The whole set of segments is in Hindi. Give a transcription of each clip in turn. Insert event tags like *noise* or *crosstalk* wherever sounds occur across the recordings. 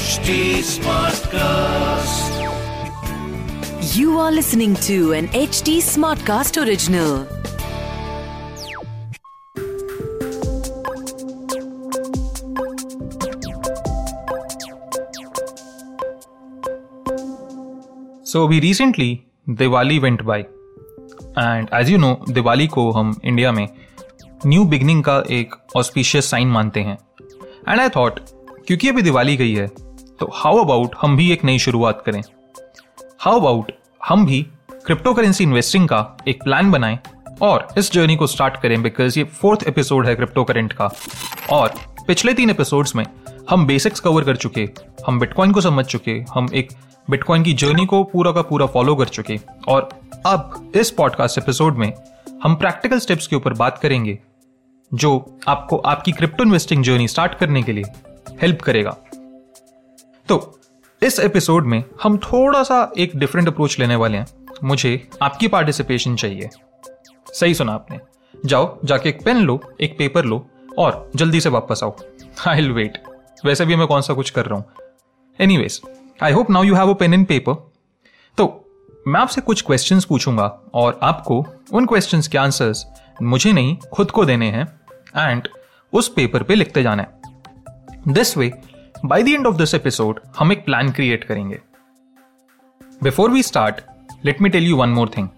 HD Smartcast. You are listening to an HD Smartcast original. So we recently Diwali went by and as you know Diwali को हम इंडिया में न्यू बिगनिंग का एक ऑस्पिशियस साइन मानते हैं एंड आई थॉट क्योंकि अभी दिवाली गई है तो हाउ अबाउट हम भी एक नई शुरुआत करें? हाउ अबाउट हम भी क्रिप्टो करेंसी इन्वेस्टिंग का एक प्लान बनाएँ और इस जर्नी को स्टार्ट करें बिकॉज़ ये फोर्थ एपिसोड है क्रिप्टो करेंट का। और पिछले तीन एपिसोड्स में हम बेसिक्स कवर कर चुके, हम बिटकॉइन को समझ चुके, हम एक बिटकॉइन की जर्नी को पूरा का पूरा फॉलो कर चुके। और अब इस पॉडकास्ट एपिसोड में हम प्रैक्टिकल स्टेप्स के ऊपर बात करेंगे। जो आपको, आपकी क्रिप्टो इन्वेस्टिंग जर्नी स्टार्ट करने के लिए हेल्प करेगा। तो इस एपिसोड में हम थोड़ा सा एक डिफरेंट अप्रोच लेने वाले हैं। मुझे आपकी पार्टिसिपेशन चाहिए। सही सुना आपने। जाओ, जाके एक पेन लो, एक पेपर लो और जल्दी से वापस आओ। आई वेट वैसे भी मैं कौन सा कुछ कर रहा हूँ। Anyways I hope now you have a pen and paper तो मैं आपसे कुछ क्वेश्चंस पूछूँगा और आपको उन क्वेश्चंस के आंसर्स मुझे नहीं, खुद को देने हैं। एंड उस पेपर पे लिखते जाना है। This way by the end of this episode हम एक प्लान क्रिएट करेंगे। Before we start let me tell you one more thing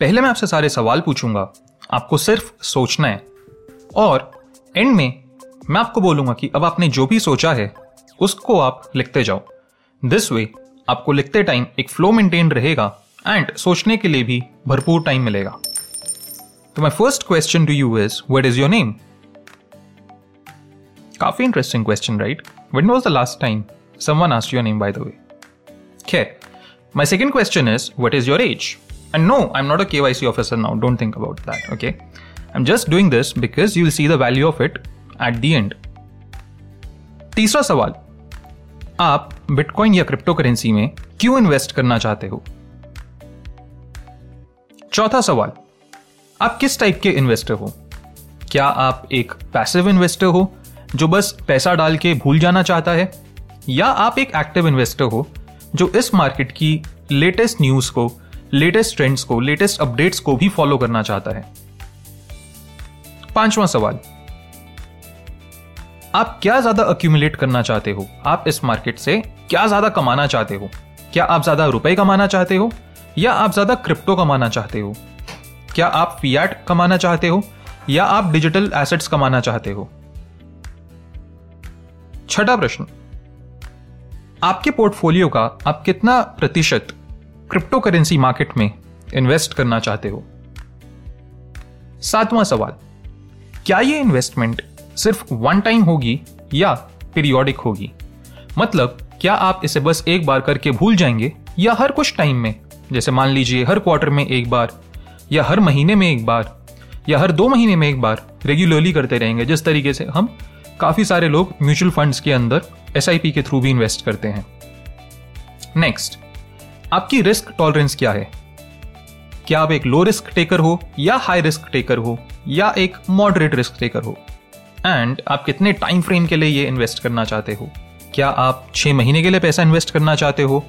पहले मैं आपसे सारे सवाल पूछूँगा। आपको सिर्फ़ सोचना है। और एंड में मैं आपको बोलूँगा कि अब आपने जो भी सोचा है, उसको आप लिखते जाओ। दिस वे आपको लिखते टाइम एक फ्लो मेंटेन रहेगा। एंड सोचने के लिए भी भरपूर टाइम मिलेगा। तो my first question to you is what is your name काफी interesting question right when was the last time someone asked your name by the way खैर my second question is what is your age and no I am not a K Y C officer now don't think about that okay I am just doing this because you will see the value of it at the end तीसरा सवाल आप बिटकॉइन या क्रिप्टो करेंसी में क्यों इन्वेस्ट करना चाहते हो चौथा सवाल आप किस टाइप के इन्वेस्टर हो? क्या आप एक पैसिव इन्वेस्टर हो, जो बस पैसा डाल के भूल जाना चाहता है? या आप एक एक्टिव इन्वेस्टर हो, जो इस मार्केट की लेटेस्ट न्यूज़ को लेटेस्ट ट्रेंड्स को लेटेस्ट अपडेट्स को भी फॉलो करना चाहता है? पांचवा सवाल। आप क्या ज़्यादा अक्यूमुलेट करना चाहते हो? आप इस मार्केट से क्या ज़्यादा कमाना चाहते हो? क्या आप ज़्यादा रुपए कमाना चाहते हो? या आप ज़्यादा क्रिप्टो कमाना चाहते हो? क्या आप फियाट कमाना चाहते हो? या आप डिजिटल एसेट्स कमाना चाहते हो? छठा प्रश्न। आपके पोर्टफोलियो का आप कितना प्रतिशत क्रिप्टो करेंसी मार्केट में इन्वेस्ट करना चाहते हो? सातवां सवाल। क्या ये इन्वेस्टमेंट सिर्फ़ वन टाइम होगी या पीरियोडिक होगी? मतलब क्या आप इसे बस एक बार करके भूल जाएँगे या हर कुछ टाइम में? जैसे मान लीजिए हर क्वार्टर में एक बार या हर महीने में एक बार, या हर दो महीने में एक बार रेगुलरली करते रहेंगे। जिस तरीके से हम काफ़ी सारे लोग म्यूचुअल फंड्स के अंदर एसआईपी के थ्रू भी इन्वेस्ट करते हैं। नेक्स्ट आपकी रिस्क टॉलरेंस क्या है? क्या आप एक लो रिस्क टेकर हो, या हाई रिस्क टेकर हो, या एक मॉडरेट रिस्क टेकर हो? एंड आप कितने टाइम फ्रेम के लिए ये इन्वेस्ट करना चाहते हो? क्या आप छह महीने के लिए पैसा इन्वेस्ट करना चाहते हो?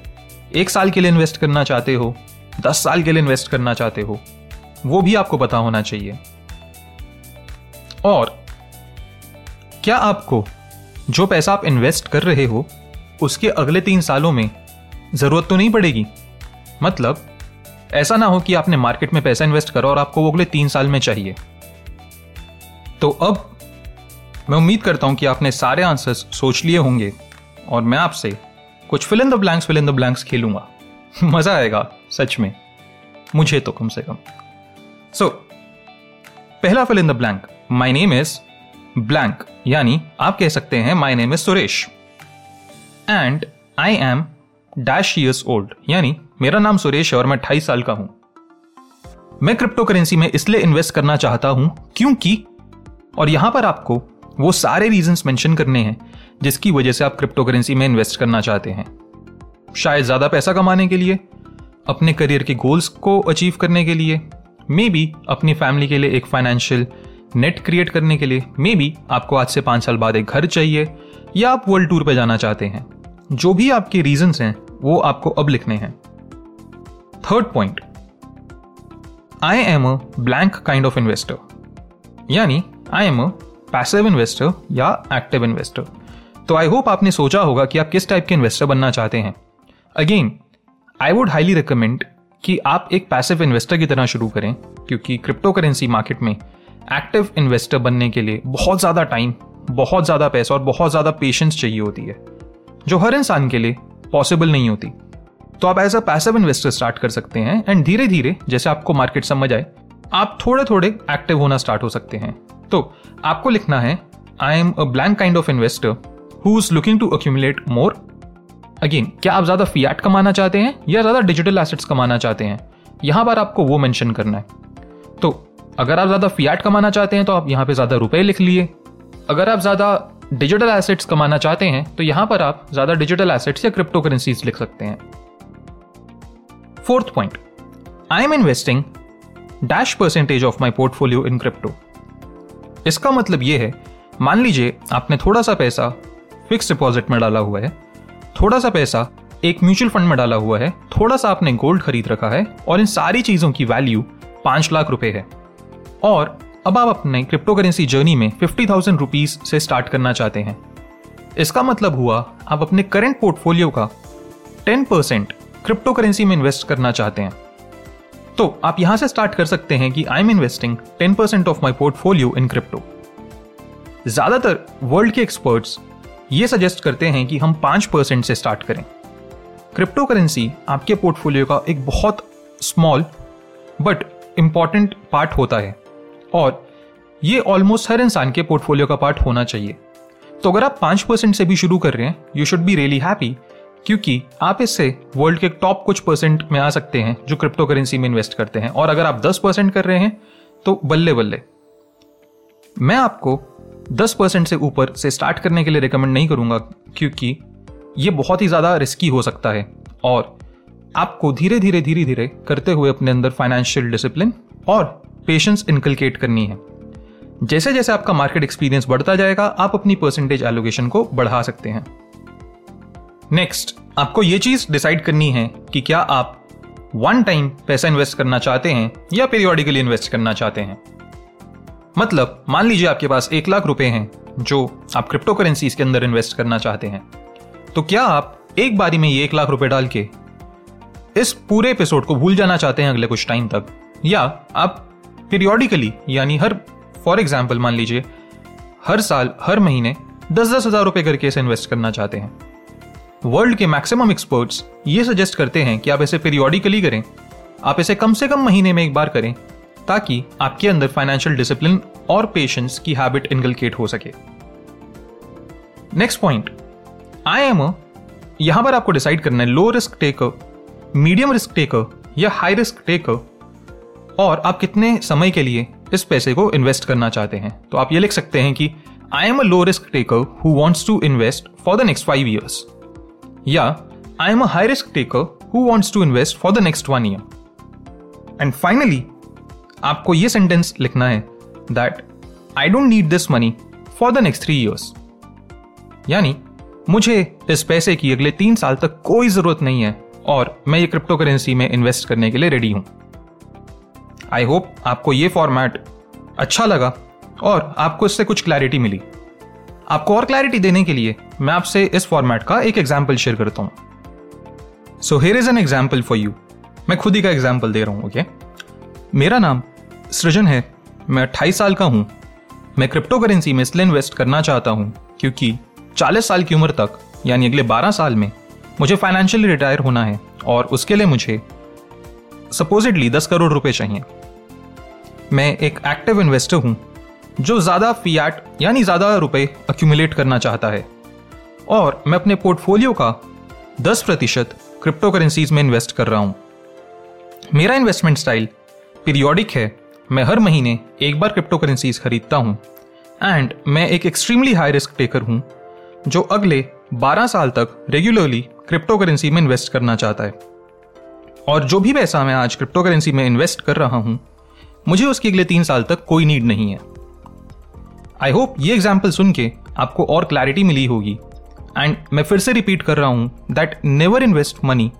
एक साल के लिए इन्वेस्ट करना चाहते हो? दस साल के लिए इन्वेस्ट करना चाहते हो? वो भी आपको पता होना चाहिए। और क्या आपको जो पैसा आप इन्वेस्ट कर रहे हो, उसके अगले तीन सालों में ज़रूरत तो नहीं पड़ेगी? मतलब ऐसा ना हो कि आपने मार्केट में पैसा इन्वेस्ट करा और आपको वो अगले तीन साल में चाहिए। तो अब मैं उम्मीद करता हूँ कि आपने सारे आंसर्स सोच लिए होंगे और मैं आपसे कुछ fill in the blanks fill in the blanks खेलूँगा। *laughs* मज़ा आएगा, सच में। मुझे तो कम से कम। सो पहला fill in the blank my name is blank यानी आप कह सकते हैं my name is Suresh and I am dash years old यानी मेरा नाम सुरेश है और मैं अट्ठाईस साल का हूँ। मैं क्रिप्टो करेंसी में इसलिए इन्वेस्ट करना चाहता हूँ क्योंकि, और यहाँ पर आपको वो सारे रीजंस मेंशन करने हैं, जिसकी वजह से आप क्रिप्टो करेंसी में इन्वेस्ट करना चाहते हैं। शायद ज़्यादा पैसा कमाने के लिए, अपने करियर के गोल्स को अचीव करने के लिए मे बी अपनी फैमिली के लिए एक फाइनेंशियल नेट क्रिएट करने के लिए मे बी आपको आज से पाँच साल बाद एक घर चाहिए, या आप वर्ल्ड टूर पर जाना चाहते हैं। जो भी आपके रीजंस हैं, वो आपको अब लिखने हैं। Third point I am a blank kind of investor यानी I am a passive investor या एक्टिव इन्वेस्टर तो आई होप आपने सोचा होगा कि आप किस टाइप के इन्वेस्टर बनना चाहते हैं। Again I would highly recommend कि आप एक पैसिव इन्वेस्टर की तरह शुरू करें, क्योंकि क्रिप्टो करेंसी मार्केट में एक्टिव इन्वेस्टर बनने के लिए बहुत ज़्यादा टाइम बहुत ज़्यादा पैसा और बहुत ज़्यादा पेशेंस चाहिए होती है, जो हर इंसान के लिए पॉसिबल नहीं होती। तो आप as a passive investor start कर सकते हैं एंड धीरे धीरे जैसे आपको मार्केट समझ आए, आप थोड़े थोड़े एक्टिव होना स्टार्ट हो सकते हैं। तो आपको लिखना है I am a blank kind of investor who is looking to accumulate more again क्या आप ज़्यादा फियाट कमाना चाहते हैं या ज़्यादा डिजिटल एसेट्स कमाना चाहते हैं? यहाँ पर आपको वो मेंशन करना है। तो अगर आप ज़्यादा फियाट कमाना चाहते हैं तो आप यहाँ पे ज़्यादा रुपए लिख लिए। अगर आप ज़्यादा डिजिटल एसेट्स कमाना चाहते हैं तो यहाँ पर आप ज़्यादा डिजिटल एसेट्स या क्रिप्टो करेंसीज लिख सकते हैं। Fourth point I am investing dash percentage of my portfolio in crypto इसका मतलब यह है, मान लीजिए आपने थोड़ा सा पैसा फिक्स डिपॉजिट में डाला हुआ है थोड़ा सा पैसा एक म्यूचुअल फंड में डाला हुआ है, थोड़ा सा आपने गोल्ड खरीद रखा है और इन सारी चीज़ों की वैल्यू पाँच लाख रुपए है। और अब आप अपने क्रिप्टो करेंसी जर्नी में फिफ्टी थाउज़ेंड रुपीज़ से स्टार्ट करना चाहते हैं। इसका मतलब हुआ, आप अपने करंट पोर्टफोलियो का टेन परसेंट क्रिप्टो करेंसी में इन्वेस्ट करना चाहते हैं। तो आप यहाँ से स्टार्ट कर सकते हैं कि I am investing ten percent of my portfolio in crypto. ज़्यादातर वर्ल्ड के एक्सपर्ट्स ये सजेस्ट करते हैं कि हम पाँच परसेंट से स्टार्ट करें। क्रिप्टो करेंसी आपके पोर्टफोलियो का एक बहुत स्मॉल बट इंपॉर्टेंट पार्ट होता है। और ये ऑलमोस्ट हर इंसान के पोर्टफोलियो का पार्ट होना चाहिए। तो अगर आप पाँच परसेंट से भी शुरू कर रहे हैं you should be really happy क्योंकि आप इससे वर्ल्ड के टॉप कुछ परसेंट में आ सकते हैं जो क्रिप्टो करेंसी में इन्वेस्ट करते हैं। और अगर आप दस परसेंट कर रहे हैं तो बल्ले बल्ले मैं आपको दस परसेंट से ऊपर से स्टार्ट करने के लिए रिकमेंड नहीं करूँगा, क्योंकि ये बहुत ही ज़्यादा रिस्की हो सकता है। और आपको धीरे धीरे धीरे धीरे करते हुए अपने अंदर फाइनेंशियल डिसिप्लिन और पेशेंस इनकलकेट करनी है। जैसे जैसे आपका मार्केट एक्सपीरियंस बढ़ता जाएगा, आप अपनी परसेंटेज एलोकेशन को बढ़ा सकते हैं। नेक्स्ट आपको यह चीज़ डिसाइड करनी है कि क्या आप वन टाइम पैसा इन्वेस्ट करना चाहते हैं या पीरियोडिकली इन्वेस्ट करना चाहते हैं। मतलब मान लीजिए आपके पास एक लाख रुपए हैं, जो आप क्रिप्टो करेंसी के अंदर इन्वेस्ट करना चाहते हैं। तो क्या आप एक बारी में ये एक लाख रुपए डाल के इस पूरे एपिसोड को भूल जाना चाहते हैं अगले कुछ टाइम तक? या आप पीरियोडिकली यानी हर फॉर एग्ज़ाम्पल मान लीजिए, हर साल, हर महीने दस दस हज़ार रुपए करके इसे इन्वेस्ट करना चाहते हैं। वर्ल्ड के मैक्सिमम एक्सपर्ट्स ये सजेस्ट करते हैं कि आप इसे पीरियोडिकली करें। आप इसे कम से कम महीने में एक बार करें। ताकि आपके अंदर फाइनेंशियल डिसिप्लिन और पेशेंस की हैबिट इनकलकेट हो सके। नेक्स्ट पॉइंट आई एम यहाँ पर आपको डिसाइड करना है low risk taker medium risk taker या हाई रिस्क टेकर और आप कितने समय के लिए इस पैसे को इन्वेस्ट करना चाहते हैं। तो आप ये लिख सकते हैं कि I am a low risk taker who wants to invest for the next five years या I am a high risk taker who wants to invest for the next one year and finally आपको ये सेंटेंस लिखना है that I don't need this money for the next three years यानी, मुझे इस पैसे की अगले तीन साल तक कोई ज़रूरत नहीं है और मैं ये क्रिप्टो करेंसी में इन्वेस्ट करने के लिए रेडी हूँ। आई होप आपको ये फॉर्मेट अच्छा लगा और आपको इससे कुछ क्लैरिटी मिली। आपको और क्लैरिटी देने के लिए मैं आपसे इस फॉर्मेट का एक एग्ज़ाम्पल शेयर करता हूँ। So here is an example for you मैं खुद ही का एग्ज़ाम्पल दे रहा हूँ ओके okay? मेरा नाम सृजन है। मैं अट्ठाईस साल का हूँ। मैं क्रिप्टो करेंसी में इसलिए इन्वेस्ट करना चाहता हूँ, क्योंकि 40 साल की उम्र तक, यानी अगले 12 साल में, मुझे फाइनेंशियली रिटायर होना है, और उसके लिए मुझे सपोजिटली 10 करोड़ रुपए चाहिए। मैं एक एक्टिव इन्वेस्टर हूँ, जो ज़्यादा फियाट यानी ज़्यादा रुपए अक्यूमुलेट करना चाहता है। और मैं अपने पोर्टफोलियो का 10 प्रतिशत क्रिप्टो करेंसीज में इन्वेस्ट कर रहा हूँ। मेरा इन्वेस्टमेंट स्टाइल पीरियोडिक है मैं हर महीने एक बार क्रिप्टो करेंसीज खरीदता हूँ। एंड मैं एक एक्सट्रीमली हाई रिस्क टेकर हूँ, जो अगले 12 साल तक रेगुलरली क्रिप्टो करेंसी में इन्वेस्ट करना चाहता है। और जो भी पैसा मैं आज क्रिप्टो करेंसी में इन्वेस्ट कर रहा हूँ, मुझे उसकी अगले तीन साल तक कोई नीड नहीं है। आई होप ये एग्ज़ाम्पल सुन के आपको और क्लैरिटी मिली होगी। एंड मैं फिर से रिपीट कर रहा हूँ that never invest money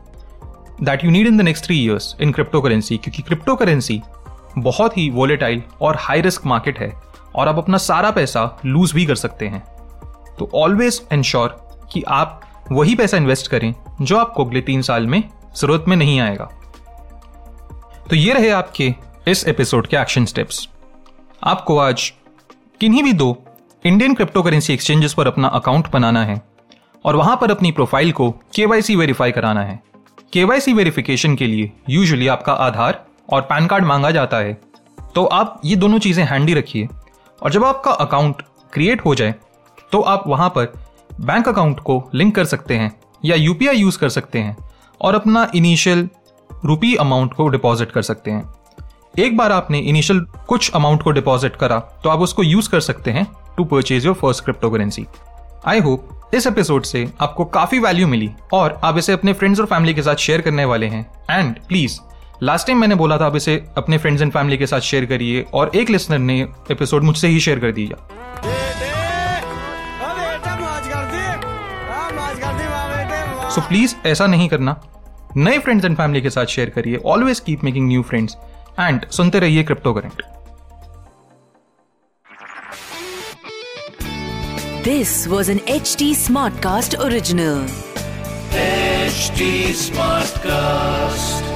that you need in the next three years in crypto currency क्योंकि क्रिप्टो करेंसी बहुत ही वोलेटाइल और हाई रिस्क मार्केट है और आप अपना सारा पैसा लूज भी कर सकते हैं। तो ऑलवेज इंश्योर कि आप वही पैसा इन्वेस्ट करें जो आपको अगले तीन साल में ज़रूरत में नहीं आएगा। तो ये रहे आपके इस एपिसोड के एक्शन स्टेप्स आपको आज किन्हीं भी दो इंडियन क्रिप्टो करेंसी एक्सचेंजेस पर अपना अकाउंट बनाना है और वहाँ पर अपनी प्रोफ़ाइल को केवाईसी वेरीफाई कराना है। केवाईसी वेरिफिकेशन के लिए यूजुअली आपका आधार और पैन कार्ड मांगा जाता है। तो आप ये दोनों चीज़ें हैंडी रखिए। और जब आपका अकाउंट क्रिएट हो जाए तो आप वहाँ पर बैंक अकाउंट को लिंक कर सकते हैं या यूपीआई यूज़ कर सकते हैं और अपना इनिशियल रुपी अमाउंट को डिपॉजिट कर सकते हैं। एक बार आपने इनिशियल कुछ अमाउंट को डिपॉजिट करा तो आप उसको यूज़ कर सकते हैं to purchase your first crypto currency I hope इस एपिसोड से आपको काफ़ी वैल्यू मिली और आप इसे अपने फ्रेंड्स और फैमिली के साथ शेयर करने वाले हैं। एंड प्लीज़ लास्ट टाइम मैंने बोला था आप इसे अपने फ्रेंड्स एंड फैमिली के साथ शेयर करिए और एक लिसनर ने एपिसोड मुझसे ही शेयर कर दिया सो प्लीज़ ऐसा नहीं करना नए फ्रेंड्स एंड फैमिली के साथ शेयर करिए always keep making new friends and सुनते रहिए crypto current this was This was an HT Smartcast original. HT Smartcast.